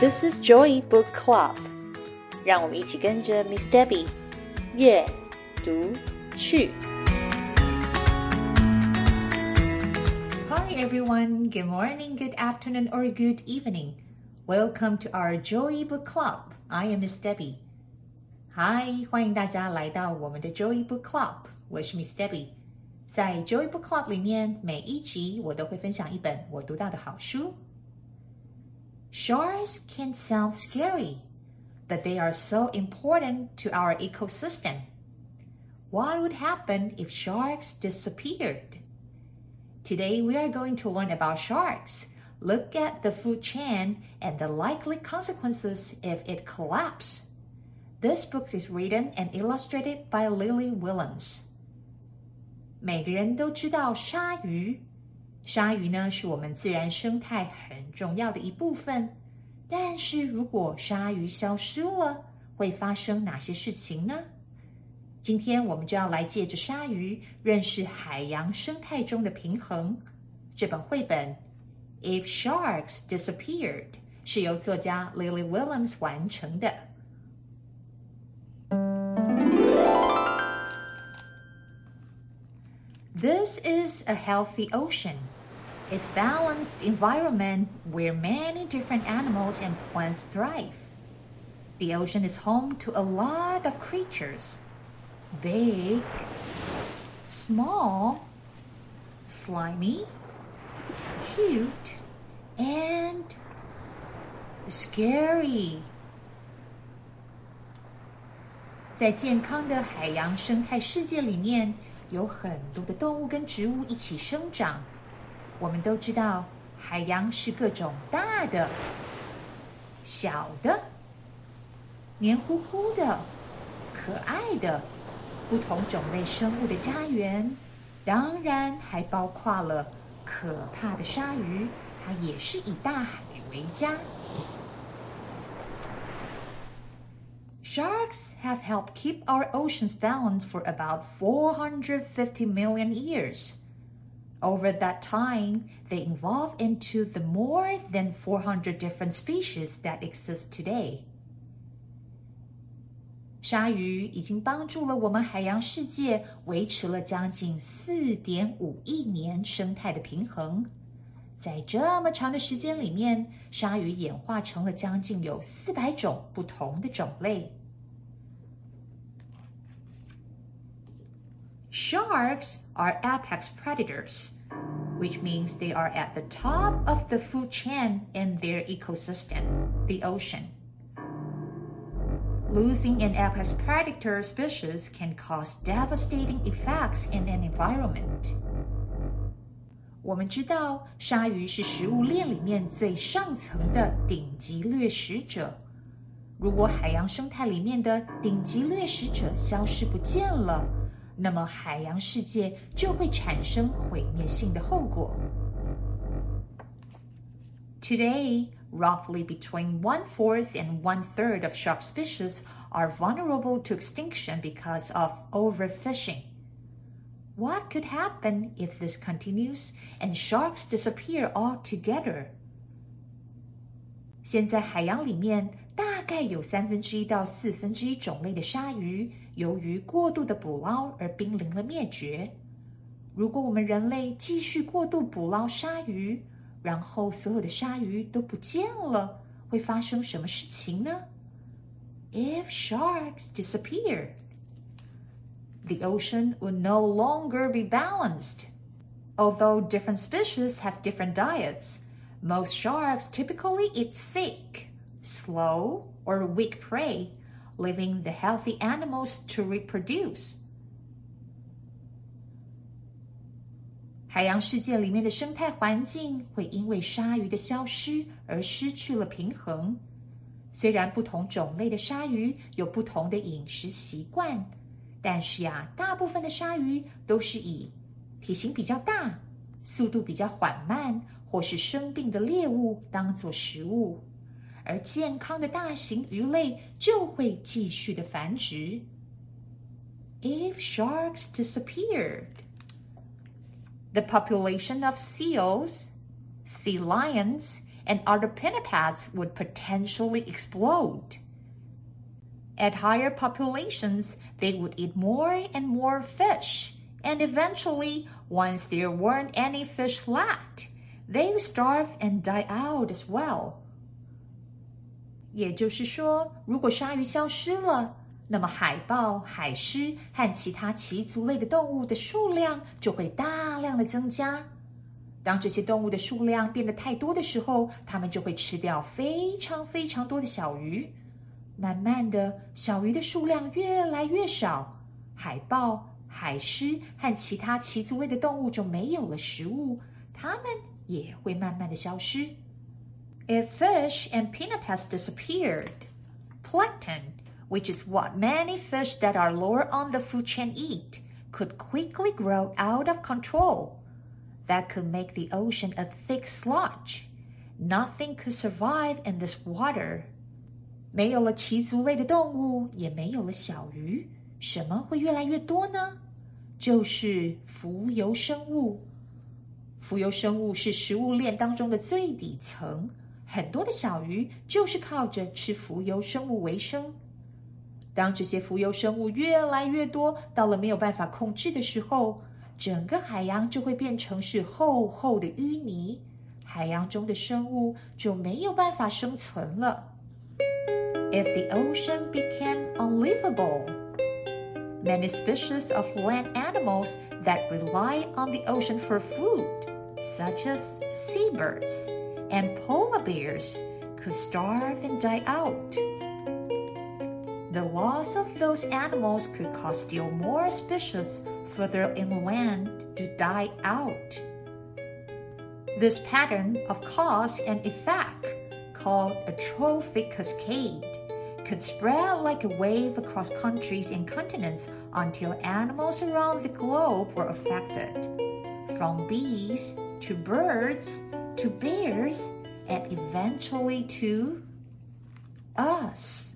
This is Joy Book Club，让我们一起跟着 Miss Debbie 阅读去。Hi everyone, good morning, good afternoon, or good evening. Welcome to our Joy Book Club. I am Miss Debbie. Hi，欢迎大家来到我们的 Joy Book Club。我是 Miss Debbie。在 Joy Book Club 里面，每一集我都会分享一本我读到的好书。 Sharks can sound scary, but they are so important to our ecosystem. What would happen if sharks disappeared? Today we are going to learn about sharks, look at the food chain, and the likely consequences if it collapses. This book is written and illustrated by Lily Williams. 每个人都知道鲨鱼， 鲨鱼呢是我们自然生态很重要的一部分。但是如果鲨鱼消失了，会发生哪些事情呢？今天我们就要来借着鲨鱼认识海洋生态中的平衡。这本绘本《If Sharks Disappeared》是由作家 Lily Williams 完成的。This is a healthy ocean. It's balanced environment where many different animals and plants thrive. The ocean is home to a lot of creatures. Big, small, slimy, cute, and scary. 在健康的海洋生态世界里面， 有很多的动物跟植物一起生长。我们都知道，海洋是各种大的、小的、黏糊糊的、可爱的不同种类生物的家园。当然，还包括了可怕的鲨鱼，它也是以大海为家。Sharks have helped keep our oceans balanced for about 450 million years. Over that time, they evolved into the more than 400 different species that exist today. 鲨鱼已经帮助了我们海洋世界维持了将近四点五亿年生态的平衡。在这么长的时间里面，鲨鱼演化成了将近有四百种不同的种类。 Sharks are apex predators, which means they are at the top of the food chain in their ecosystem, the ocean. Losing an apex predator species can cause devastating effects in an environment. 我们知道，鲨鱼是食物链里面最上层的顶级掠食者。如果海洋生态里面的顶级掠食者消失不见了， 那么海洋世界就会产生毁灭性的后果。Today, roughly between one fourth and one third of shark species are vulnerable to extinction because of overfishing. What could happen if this continues and sharks disappear altogether? 现在海洋里面大概有三分之一到四分之一种类的鲨鱼 由于过度的捕捞而濒临了灭绝。如果我们人类继续过度捕捞鲨鱼，然后所有的鲨鱼都不见了，会发生什么事情呢？If sharks disappear, the ocean would no longer be balanced. Although different species have different diets, most sharks typically eat sick, slow, or weak prey leaving the healthy animals to reproduce. 海洋世界里面的生态环境会因为鲨鱼的消失而失去了平衡。虽然不同种类的鲨鱼有不同的饮食习惯，但是呀，大部分的鲨鱼都是以体型比较大、速度比较缓慢或是生病的猎物当做食物。而健康的大型鱼类就会继续的繁殖。If sharks disappeared, the population of seals, sea lions, and other pinnipeds would potentially explode. At higher populations, they would eat more and more fish, and eventually, once there weren't any fish left, they would starve and die out as well. 也就是说，如果鲨鱼消失了，那么海豹、海狮和其他鳍足类的动物的数量就会大量的增加。当这些动物的数量变得太多的时候，它们就会吃掉非常非常多的小鱼。慢慢的，小鱼的数量越来越少，海豹、海狮和其他鳍足类的动物就没有了食物，它们也会慢慢的消失。If fish and pinnipeds disappeared, plankton, which is what many fish that are lower on the food chain eat, could quickly grow out of control. That could make the ocean a thick sludge. Nothing could survive in this water. 没有了鳍足类的动物，也没有了小鱼，什么会越来越多呢？就是浮游生物。浮游生物是食物链当中的最底层。很多的小鱼就是靠着吃浮游生物为生。当这些浮游生物越来越多，到了没有办法控制的时候，整个海洋就会变成是厚厚的淤泥，海洋中的生物就没有办法生存了。If the ocean became unlivable, many species of land animals that rely on the ocean for food, such as seabirds, and polar bears could starve and die out. The loss of those animals could cause still more species further inland to die out. This pattern of cause and effect, called a trophic cascade, could spread like a wave across countries and continents until animals around the globe were affected. From bees to birds to bears and eventually to us.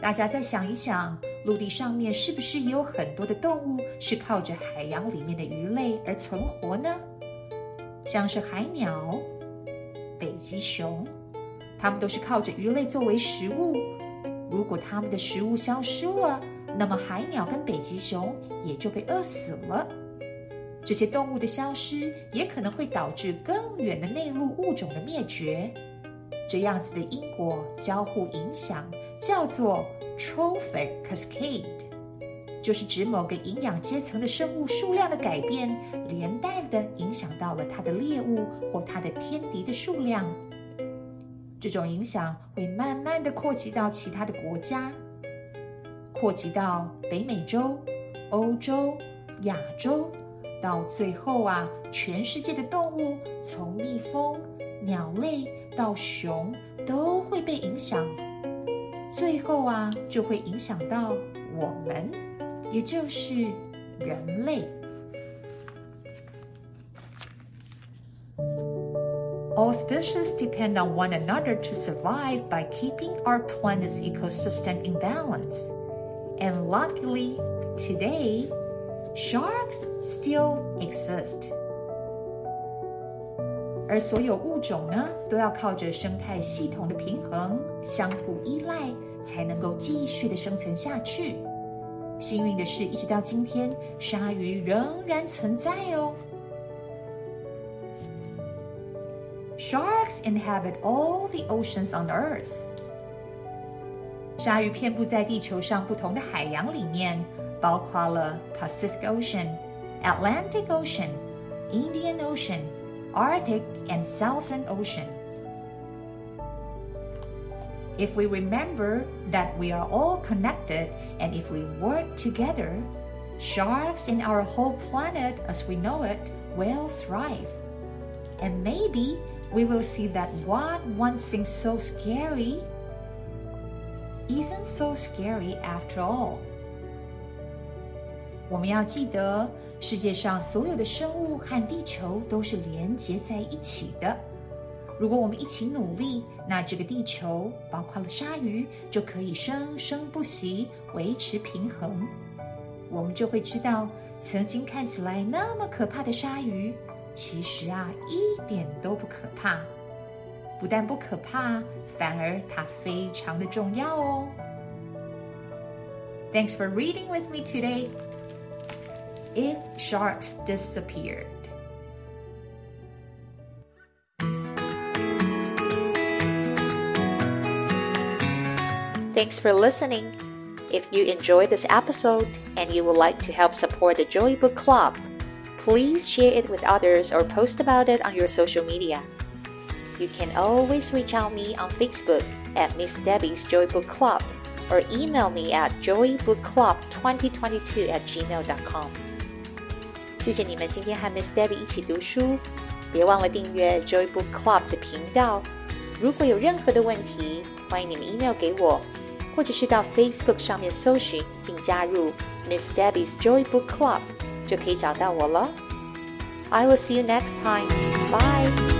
大家再想一想，陆地上面是不是也有很多的动物是靠着海洋里面的鱼类而存活呢？像是海鸟、北极熊，它们都是靠着鱼类作为食物。如果它们的食物消失了，那么海鸟跟北极熊也就被饿死了。这些动物的消失也可能会导致更远的内陆物种的灭绝。这样子的因果交互影响叫做 trophic cascade，就是指某个营养阶层的生物数量的改变，连带的影响到了它的猎物或它的天敌的数量。这种影响会慢慢的扩及到其他的国家，扩及到北美洲、欧洲、亚洲。到最后啊，全世界的动物，从蜜蜂、鸟类到熊，都会被影响。最后啊，就会影响到我们，也就是人类。All species depend on one another to survive by keeping our planet's ecosystem in balance. And luckily, today, Sharks still exist，而所有物种呢，都要靠着生态系统的平衡、相互依赖，才能够继续的生存下去。幸运的是，一直到今天，鲨鱼仍然存在哦。Sharks inhabit all the oceans on Earth。鲨鱼遍布在地球上不同的海洋里面。Balcala, Pacific Ocean, Atlantic Ocean, Indian Ocean, Arctic, and Southern Ocean. If we remember that we are all connected and if we work together, sharks in our whole planet as we know it will thrive. And maybe we will see that what once seemed so scary isn't so scary after all. 我们要记得，世界上所有的生物和地球都是连结在一起的。如果我们一起努力，那这个地球，包括了鲨鱼，就可以生生不息，维持平衡。我们就会知道，曾经看起来那么可怕的鲨鱼，其实啊，一点都不可怕。不但不可怕，反而它非常的重要哦。Thanks for reading with me today. If sharks disappeared. Thanks for listening. If you enjoyed this episode and you would like to help support the Joy Book Club, please share it with others or post about it on your social media. You can always reach out me on Facebook at Miss Debbie's Joy Book Club or email me at joybookclub2022 at gmail.com. 谢谢你们今天和 Miss Debbie 一起读书，别忘了订阅 Joy Book Club 的频道。如果有任何的问题，欢迎你们 email 给我。或者是到 Facebook 上面搜寻并加入 Miss Debbie's Joy Book Club，就可以找到我了。I will see you next time. Bye.